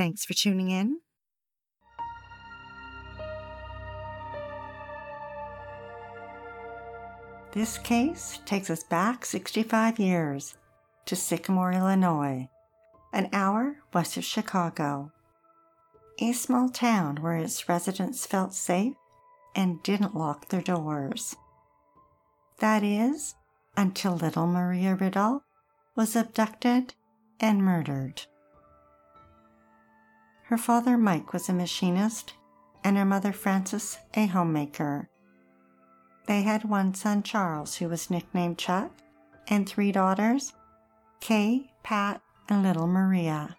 Thanks for tuning in. This case takes us back 65 years to Sycamore, Illinois, an hour west of Chicago. A small town where its residents felt safe and didn't lock their doors. That is, until little Maria Ridulph was abducted and murdered. Her father, Mike, was a machinist, and her mother, Frances, a homemaker. They had one son, Charles, who was nicknamed Chuck, and three daughters, Kay, Pat, and little Maria.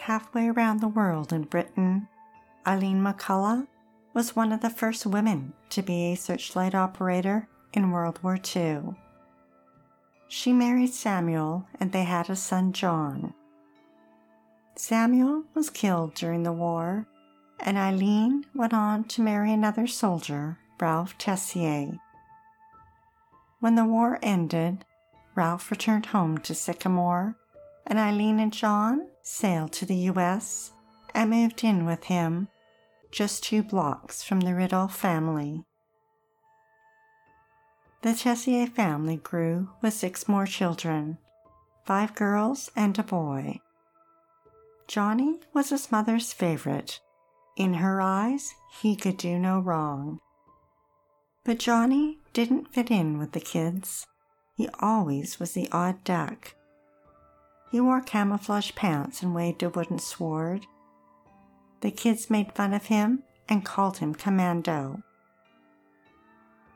Halfway around the world in Britain, Eileen McCullough was one of the first women to be a searchlight operator in World War II. She married Samuel and they had a son, John. Samuel was killed during the war, and Eileen went on to marry another soldier, Ralph Tessier. When the war ended, Ralph returned home to Sycamore, and Eileen and John sailed to the U.S. and moved in with him, just two blocks from the Ridulph family. The Tessier family grew with six more children five girls and a boy. Johnny was his mother's favorite. In her eyes, he could do no wrong. But Johnny didn't fit in with the kids. He always was the odd duck. He wore camouflage pants and waved a wooden sword. The kids made fun of him and called him Commando.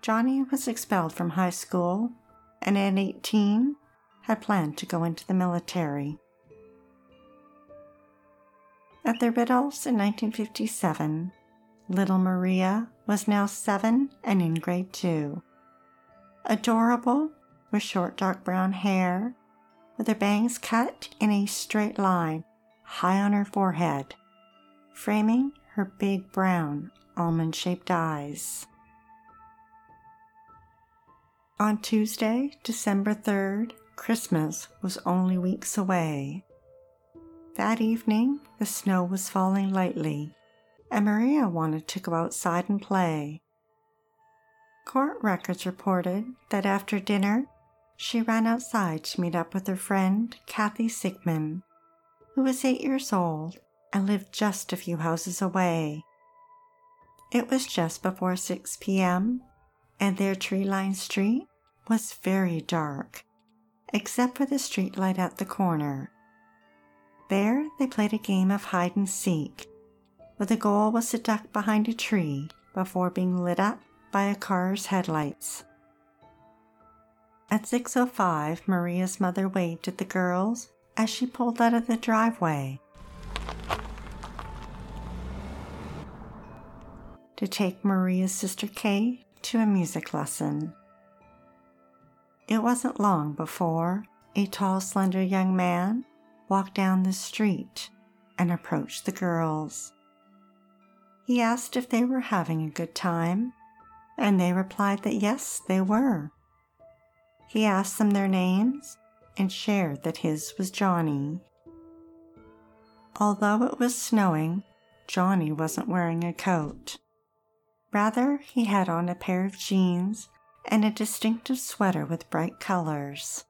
Johnny was expelled from high school and at 18 had planned to go into the military. At the Ridulphs in 1957, little Maria was now seven and in grade two. Adorable, with short dark brown hair, with her bangs cut in a straight line high on her forehead, framing her big brown almond shaped eyes. On Tuesday, December 3rd, Christmas was only weeks away. That evening, the snow was falling lightly, and Maria wanted to go outside and play. Court records reported that after dinner, she ran outside to meet up with her friend, Kathy Sigman, who was eight years old and lived just a few houses away. It was just before 6 p.m., and their tree lined street was very dark, except for the street light at the corner. There they played a game of hide and seek, where the goal was to duck behind a tree before being lit up by a car's headlights. At 6.05, Maria's mother waved at the girls as she pulled out of the driveway to take Maria's sister Kay to a music lesson. It wasn't long before a tall, slender young man walked down the street and approached the girls. He asked if they were having a good time, and they replied that yes, they were. He asked them their names and shared that his was Johnny. Although it was snowing, Johnny wasn't wearing a coat. Rather, he had on a pair of jeans and a distinctive sweater with bright colors.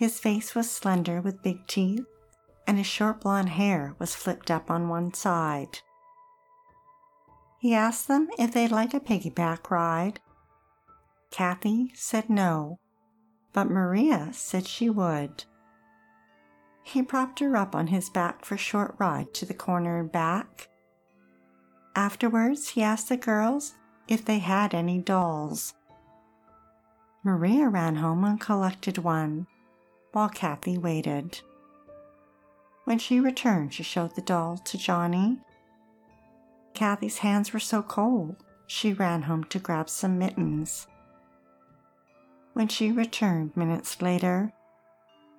His face was slender with big teeth, and his short blonde hair was flipped up on one side. He asked them if they'd like a piggyback ride. Kathy said no, but Maria said she would. He propped her up on his back for a short ride to the corner and back. Afterwards, he asked the girls if they had any dolls. Maria ran home and collected one while Kathy waited. When she returned, she showed the doll to Johnny. Kathy's hands were so cold, she ran home to grab some mittens. When she returned minutes later,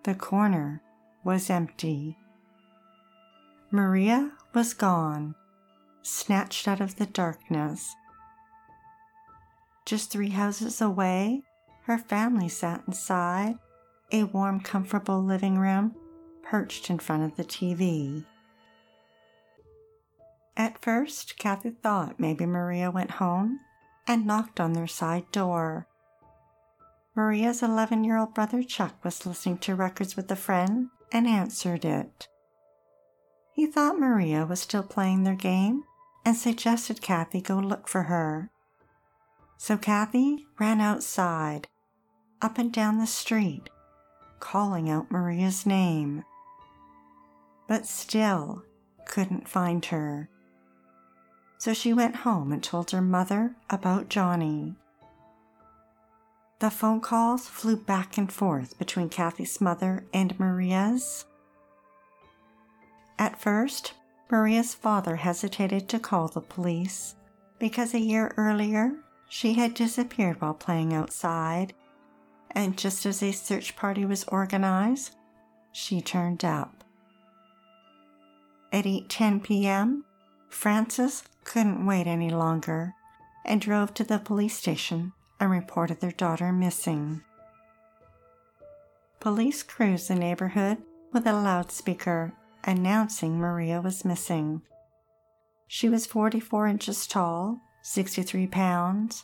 the corner was empty. Maria was gone, snatched out of the darkness. Just three houses away, her family sat inside a warm, comfortable living room perched in front of the TV. At first, Kathy thought maybe Maria went home and knocked on their side door. Maria's 11 year old brother Chuck was listening to records with a friend and answered it. He thought Maria was still playing their game and suggested Kathy go look for her. So Kathy ran outside, up and down the street, calling out Maria's name, but still couldn't find her. So she went home and told her mother about Johnny. The phone calls flew back and forth between Kathy's mother and Maria's. At first, Maria's father hesitated to call the police because a year earlier she had disappeared while playing outside, and just as a search party was organized, she turned up. At 8:10 p.m., Frances couldn't wait any longer and drove to the police station and reported their daughter missing. Police cruised the neighborhood with a loudspeaker announcing Maria was missing. She was 44 inches tall, 63 pounds,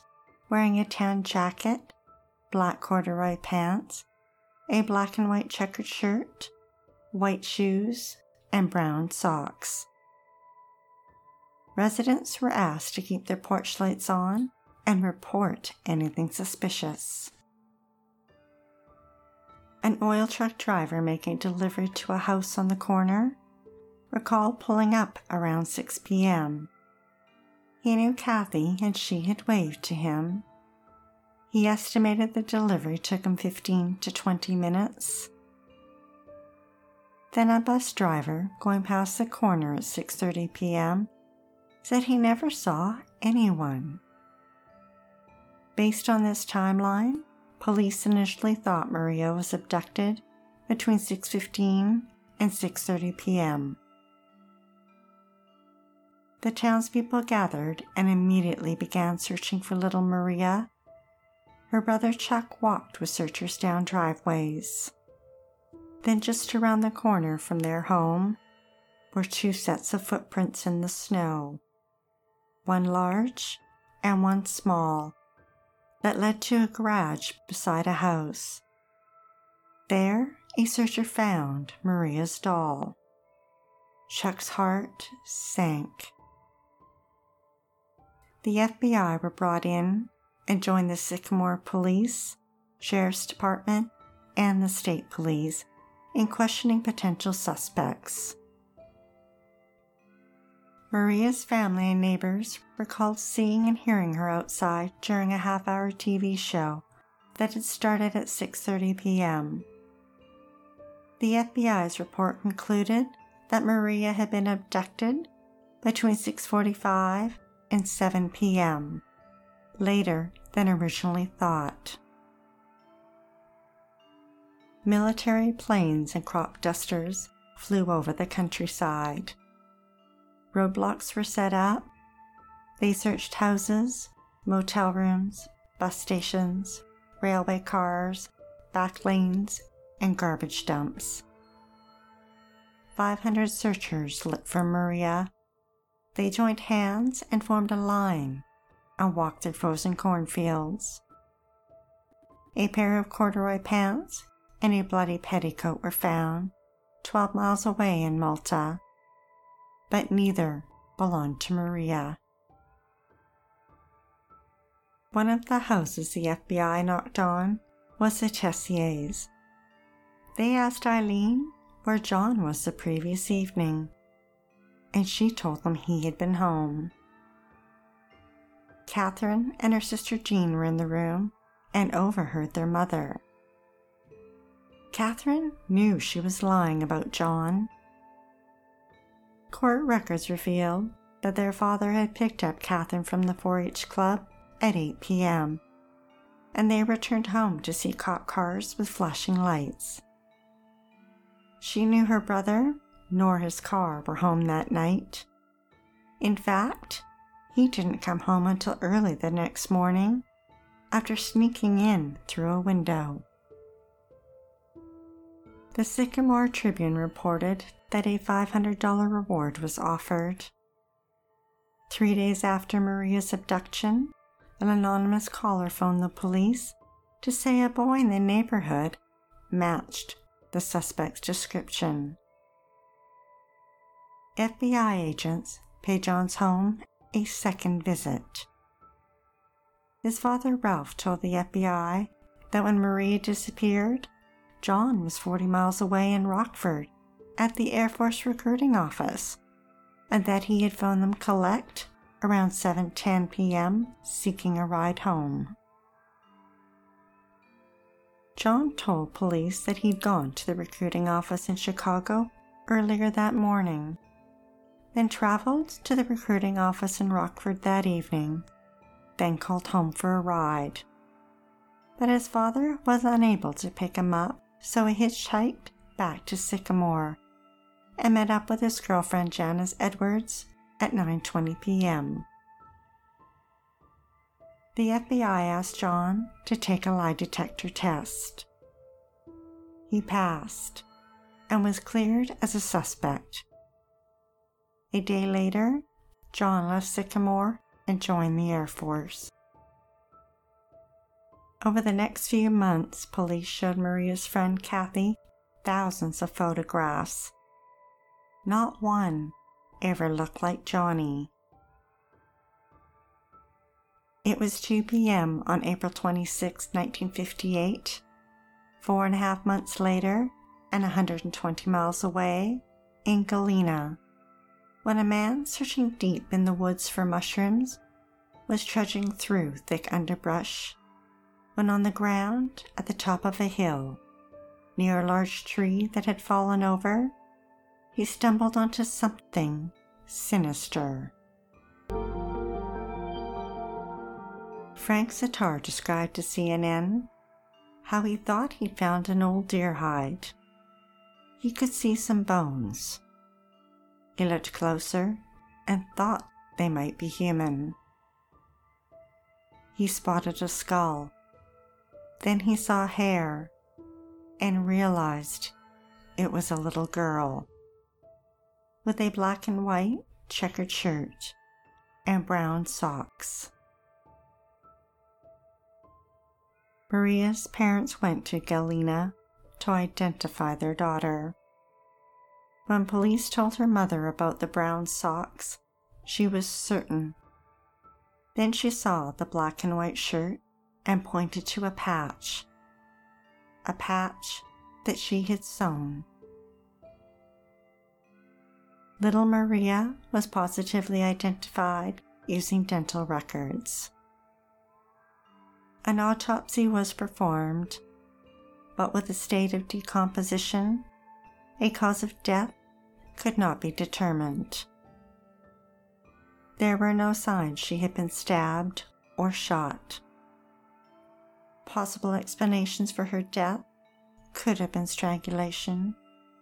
wearing a tan jacket, black corduroy pants, a black and white checkered shirt, white shoes, and brown socks. Residents were asked to keep their porch lights on and report anything suspicious. An oil truck driver making delivery to a house on the corner recalled pulling up around 6 p.m. He knew Kathy and she had waved to him. He estimated the delivery took him 15 to 20 minutes. Then a bus driver going past the corner at 6:30 p.m. said he never saw anyone. Based on this timeline, police initially thought Maria was abducted between 6:15 and 6:30 p.m. The townspeople gathered and immediately began searching for little Maria. Her brother Chuck walked with searchers down driveways. Then, just around the corner from their home, were two sets of footprints in the snow one large and one small, that led to a garage beside a house. There, a searcher found Maria's doll. Chuck's heart sank. The FBI were brought in and joined the Sycamore Police, Sheriff's Department, and the State Police in questioning potential suspects. Maria's family and neighbors recalled seeing and hearing her outside during a half-hour TV show that had started at 6:30 p.m. The FBI's report concluded that Maria had been abducted between 6:45 and 7 p.m., later than originally thought. Military planes and crop dusters flew over the countryside. Roadblocks were set up. They searched houses, motel rooms, bus stations, railway cars, back lanes, and garbage dumps. 500 searchers looked for Maria. They joined hands and formed a line and walked through frozen cornfields. A pair of corduroy pants and a bloody petticoat were found 12 miles away in Malta but neither belonged to Maria. One of the houses the FBI knocked on was the Tessiers. They asked Eileen where John was the previous evening, and she told them he had been home. Catherine and her sister Jean were in the room and overheard their mother. Catherine knew she was lying about John Court records revealed that their father had picked up Catherine from the 4 H club at 8 p.m., and they returned home to see cop cars with flashing lights. She knew her brother nor his car were home that night. In fact, he didn't come home until early the next morning after sneaking in through a window. The Sycamore Tribune reported that a $500 reward was offered. Three days after Maria's abduction, an anonymous caller phoned the police to say a boy in the neighborhood matched the suspect's description. FBI agents paid John's home a second visit. His father Ralph told the FBI that when Maria disappeared, John was 40 miles away in Rockford at the Air Force recruiting office and that he had phoned them collect around 7:10 p.m. seeking a ride home. John told police that he'd gone to the recruiting office in Chicago earlier that morning, then traveled to the recruiting office in Rockford that evening, then called home for a ride. But his father was unable to pick him up, so he hitchhiked back to Sycamore and met up with his girlfriend Janice Edwards at 9:20 p.m. The FBI asked John to take a lie detector test. He passed and was cleared as a suspect. A day later, John left Sycamore and joined the Air Force. Over the next few months, police showed Maria's friend Kathy thousands of photographs. Not one ever looked like Johnny. It was 2 p.m. on April 26, 1958. Four and a half months later, and 120 miles away, in Galena, when a man searching deep in the woods for mushrooms was trudging through thick underbrush, when on the ground at the top of a hill, near a large tree that had fallen over, he stumbled onto something sinister. Frank Zatar described to CNN how he thought he'd found an old deer hide. He could see some bones. He looked closer and thought they might be human. He spotted a skull. Then he saw hair and realized it was a little girl with a black and white checkered shirt and brown socks. Maria's parents went to Galena to identify their daughter. When police told her mother about the brown socks, she was certain. Then she saw the black and white shirt and pointed to a patch. A patch that she had sewn Little Maria was positively identified using dental records. An autopsy was performed, but with a state of decomposition, a cause of death could not be determined. There were no signs she had been stabbed or shot. Possible explanations for her death could have been strangulation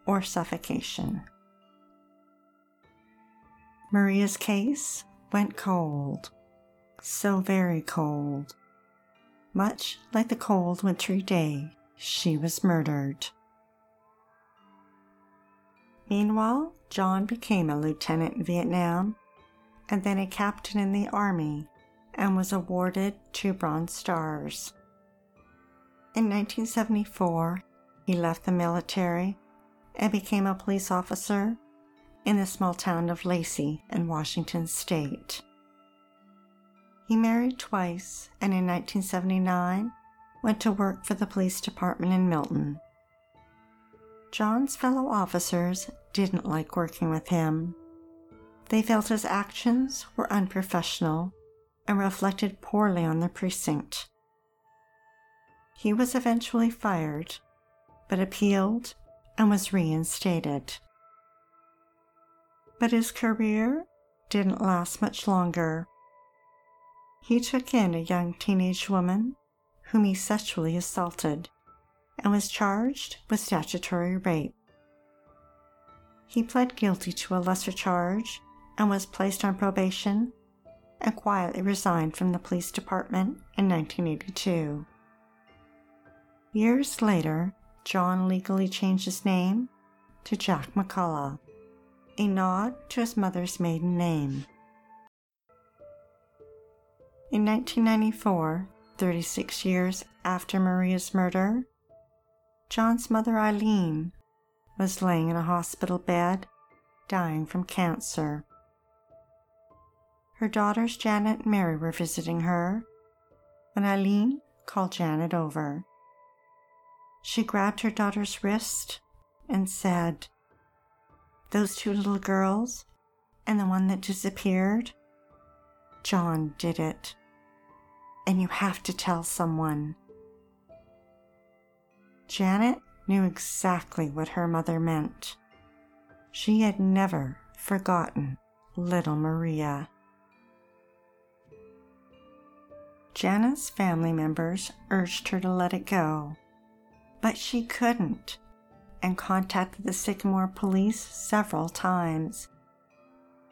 or suffocation. Maria's case went cold, so very cold, much like the cold wintry day she was murdered. Meanwhile, John became a lieutenant in Vietnam and then a captain in the Army and was awarded two Bronze Stars. In 1974, he left the military and became a police officer in the small town of Lacey in Washington state. He married twice and in 1979 went to work for the police department in Milton. John's fellow officers didn't like working with him. They felt his actions were unprofessional and reflected poorly on the precinct. He was eventually fired, but appealed and was reinstated But his career didn't last much longer. He took in a young teenage woman whom he sexually assaulted and was charged with statutory rape. He pled guilty to a lesser charge and was placed on probation and quietly resigned from the police department in 1982. Years later, John legally changed his name to Jack McCullough, a nod to his mother's maiden name. In 1994, 36 years after Maria's murder, John's mother Eileen was laying in a hospital bed, dying from cancer. Her daughters Janet and Mary were visiting her when Eileen called Janet over. She grabbed her daughter's wrist and said, Those two little girls and the one that disappeared, John did it. And you have to tell someone. Janet knew exactly what her mother meant. She had never forgotten little Maria. Janet's family members urged her to let it go, but she couldn't and contacted the Sycamore police several times,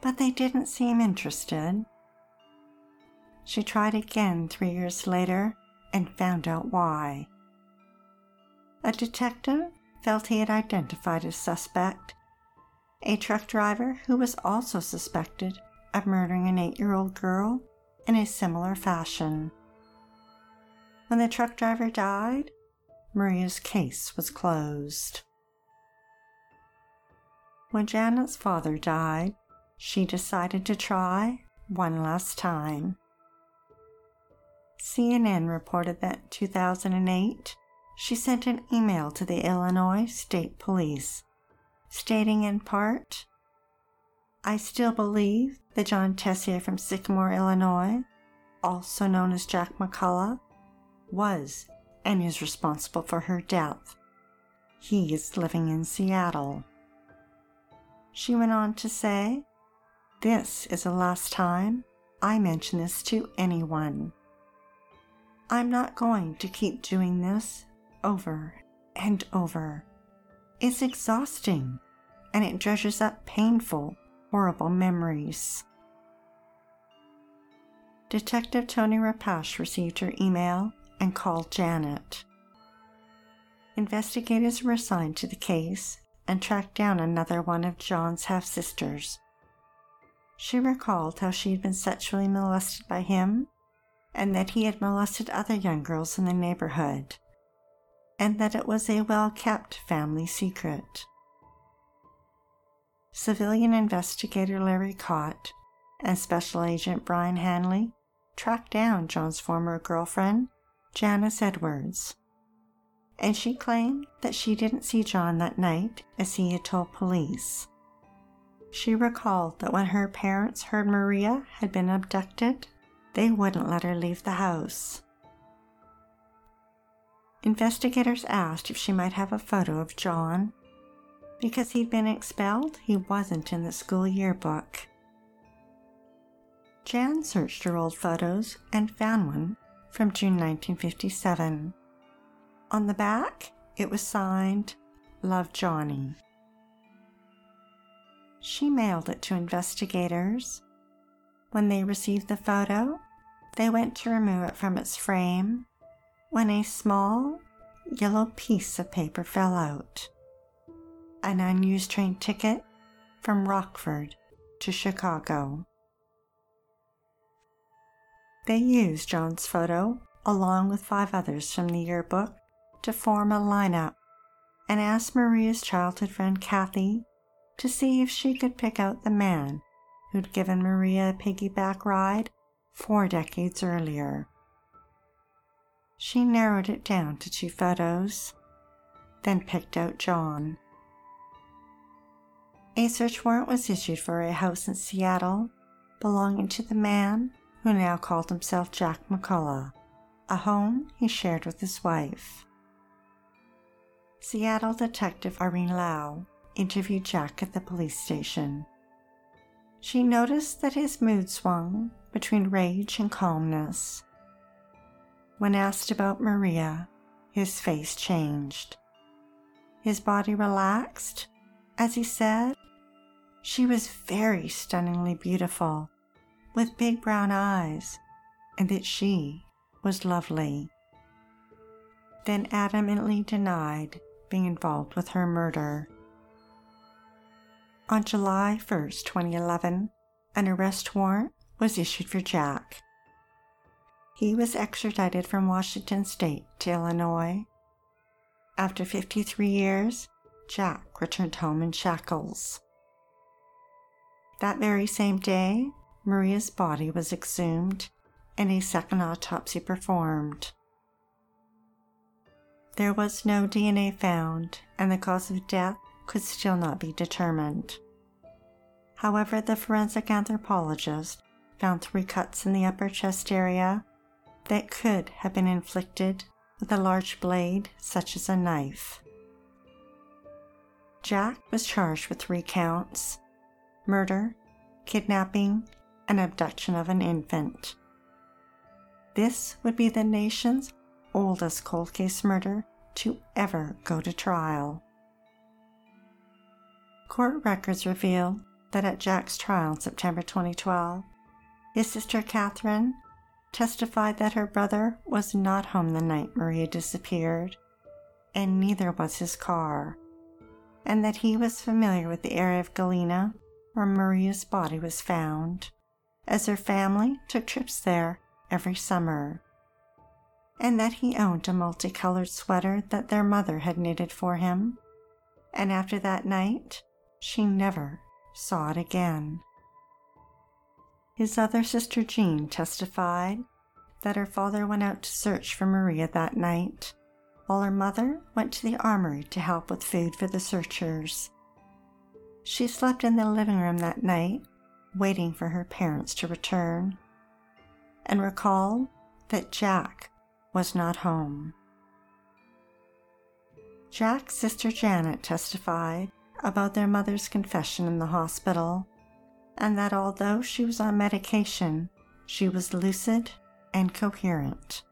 but they didn't seem interested. She tried again three years later and found out why. A detective felt he had identified a suspect, a truck driver who was also suspected of murdering an eight year old girl in a similar fashion. When the truck driver died, Maria's case was closed. When Janet's father died, she decided to try one last time. CNN reported that in 2008, she sent an email to the Illinois State Police stating in part, I still believe that John Tessier from Sycamore, Illinois, also known as Jack McCullough, was and is responsible for her death. He is living in Seattle. She went on to say, This is the last time I mention this to anyone. I'm not going to keep doing this over and over. It's exhausting and it dredges up painful, horrible memories. Detective Tony Rapash received her email and called Janet. Investigators were assigned to the case and tracked down another one of John's half sisters. She recalled how she had been sexually molested by him and that he had molested other young girls in the neighborhood and that it was a well kept family secret. Civilian investigator Larry Cott and Special Agent Brian Hanley tracked down John's former girlfriend, Janice Edwards, and she claimed that she didn't see John that night as he had told police. She recalled that when her parents heard Maria had been abducted, they wouldn't let her leave the house. Investigators asked if she might have a photo of John. Because he'd been expelled, he wasn't in the school yearbook. Jan searched her old photos and found one from June 1957. On the back, it was signed Love Johnny. She mailed it to investigators. When they received the photo, they went to remove it from its frame when a small yellow piece of paper fell out. An unused train ticket from Rockford to Chicago. They used John's photo along with five others from the yearbook to form a lineup and asked Maria's childhood friend Kathy to see if she could pick out the man who'd given Maria a piggyback ride four decades earlier. She narrowed it down to two photos, then picked out John. A search warrant was issued for a house in Seattle belonging to the man who now called himself Jack McCullough, a home he shared with his wife. Seattle Detective Irene Lau interviewed Jack at the police station. she noticed that his mood swung between rage and calmness. When asked about Maria, his face changed. His body relaxed as he said, She was very stunningly beautiful, with big brown eyes, and that she was lovely. Then adamantly denied being involved with her murder. On July 1st, 2011, an arrest warrant was issued for Jack. He was extradited from Washington state to Illinois. After 53 years, Jack returned home in shackles. That very same day, Maria's body was exhumed and a second autopsy performed. There was no DNA found, and the cause of death could still not be determined. However, the forensic anthropologist found three cuts in the upper chest area that could have been inflicted with a large blade, such as a knife. Jack was charged with three counts murder, kidnapping, and abduction of an infant. This would be the nation's oldest cold case murder to ever go to trial. Court records reveal that at Jack's trial in September 2012, his sister Catherine testified that her brother was not home the night Maria disappeared, and neither was his car, and that he was familiar with the area of Galena where Maria's body was found, as her family took trips there every summer, and that he owned a multicolored sweater that their mother had knitted for him, and after that night, she never saw it again. His other sister Jean testified that her father went out to search for Maria that night, while her mother went to the armory to help with food for the searchers. She slept in the living room that night, waiting for her parents to return, and recalled that Jack was not home. Jack's sister Janet testified about their mother's confession in the hospital and that although she was on medication, she was lucid and coherent.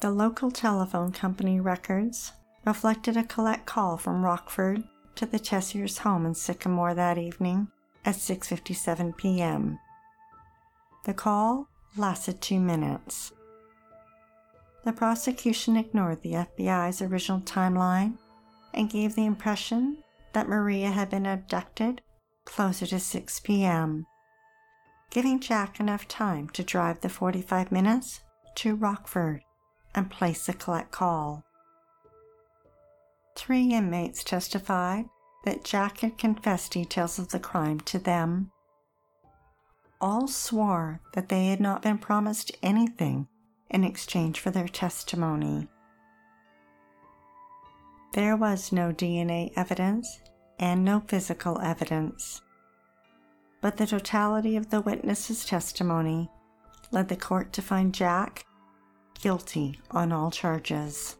The local telephone company records reflected a collect call from Rockford to the Tessiers' home in Sycamore that evening at 6:57 p.m. The call lasted 2 minutes. The prosecution ignored the FBI's original timeline and gave the impression that Maria had been abducted closer to 6 p.m., giving Jack enough time to drive the 45 minutes to Rockford and place a collect call. Three inmates testified that Jack had confessed details of the crime to them. All swore that they had not been promised anything in exchange for their testimony. There was no DNA evidence and no physical evidence. But the totality of the witness's testimony led the court to find Jack guilty on all charges.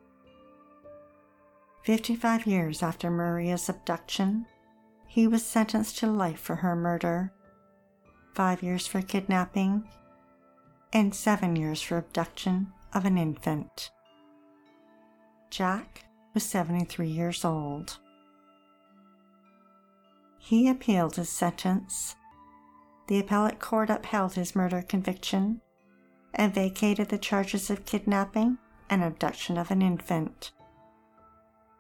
55 years after Maria's abduction, he was sentenced to life for her murder, five years for kidnapping, and seven years for abduction of an infant. Jack was 73 years old. He appealed his sentence. The appellate court upheld his murder conviction and vacated the charges of kidnapping and abduction of an infant.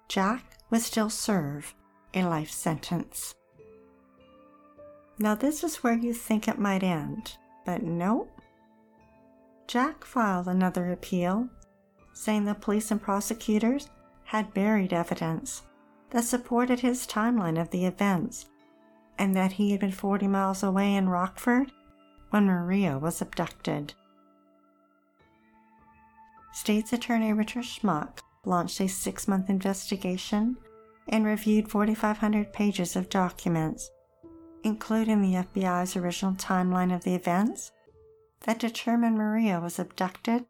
Jack would still serve a life sentence. Now, this is where you think it might end, but nope. Jack filed another appeal, saying the police and prosecutors had buried evidence that supported his timeline of the events and that he had been 40 miles away in Rockford when Maria was abducted. State's Attorney Richard Schmack launched a six month investigation and reviewed 4,500 pages of documents, including the FBI's original timeline of the events that determined Maria was abducted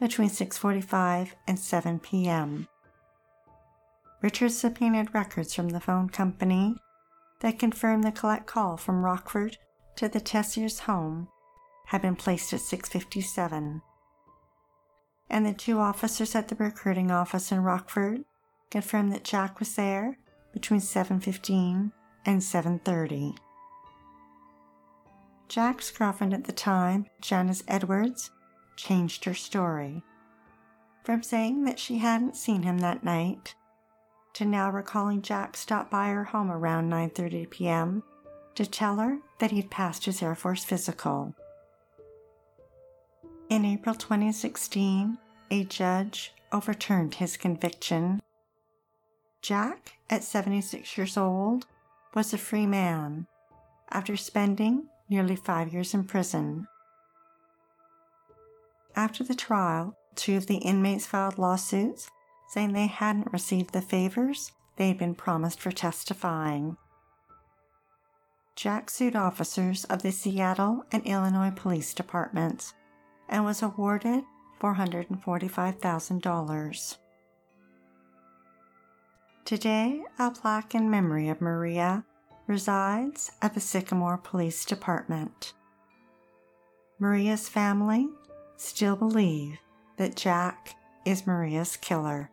between 6:45 and 7 p.m. Richard subpoenaed records from the phone company that confirmed the collect call from Rockford to the Tessier's home had been placed at 657. And the two officers at the recruiting office in Rockford confirmed that Jack was there between 7:15 and 7:30. Jack's girlfriend at the time, Janice Edwards, changed her story from saying that she hadn't seen him that night to now recalling Jack stopped by her home around 9:30 p.m. to tell her that he'd passed his Air Force physical. In April 2016, a judge overturned his conviction. Jack, at 76 years old, was a free man after spending nearly five years in prison. After the trial, two of the inmates filed lawsuits saying they hadn't received the favors they had been promised for testifying. Jack sued officers of the Seattle and Illinois police departments and was awarded $445,000. Today, a plaque in memory of Maria resides at the Sycamore Police Department. Maria's family still believe that Jack is Maria's killer.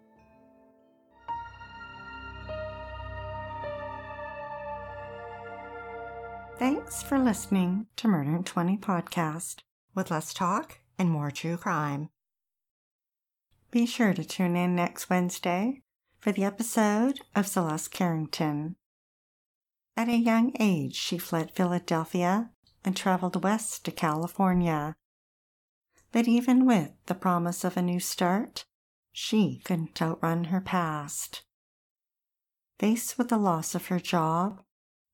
Thanks for listening to Murder in 20 podcast with less talk and more true crime. Be sure to tune in next Wednesday for the episode of Celeste Carrington. At a young age, she fled Philadelphia and traveled west to California. But even with the promise of a new start, she couldn't outrun her past. Faced with the loss of her job,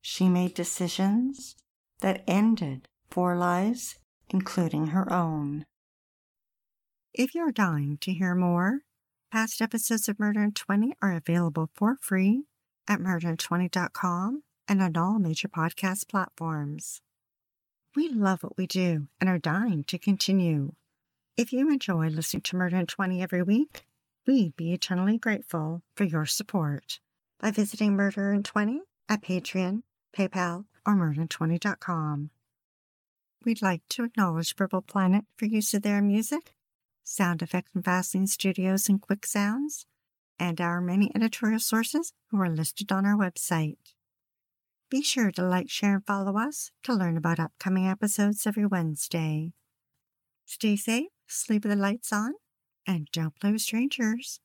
she made decisions that ended four lives, including her own. If you're dying to hear more, past episodes of Murder in 20 are available for free at murderin20.com and on all major podcast platforms. We love what we do and are dying to continue. If you enjoy listening to Murder in 20 every week, we'd be eternally grateful for your support by visiting Murder in 20 at Patreon, PayPal, or murderin20.com. We'd like to acknowledge Purple Planet for use of their music Sound Effects from Vaseline Studios and Quick Sounds, and our many editorial sources who are listed on our website. Be sure to like, share, and follow us to learn about upcoming episodes every Wednesday. Stay safe, sleep with the lights on, and don't play with strangers.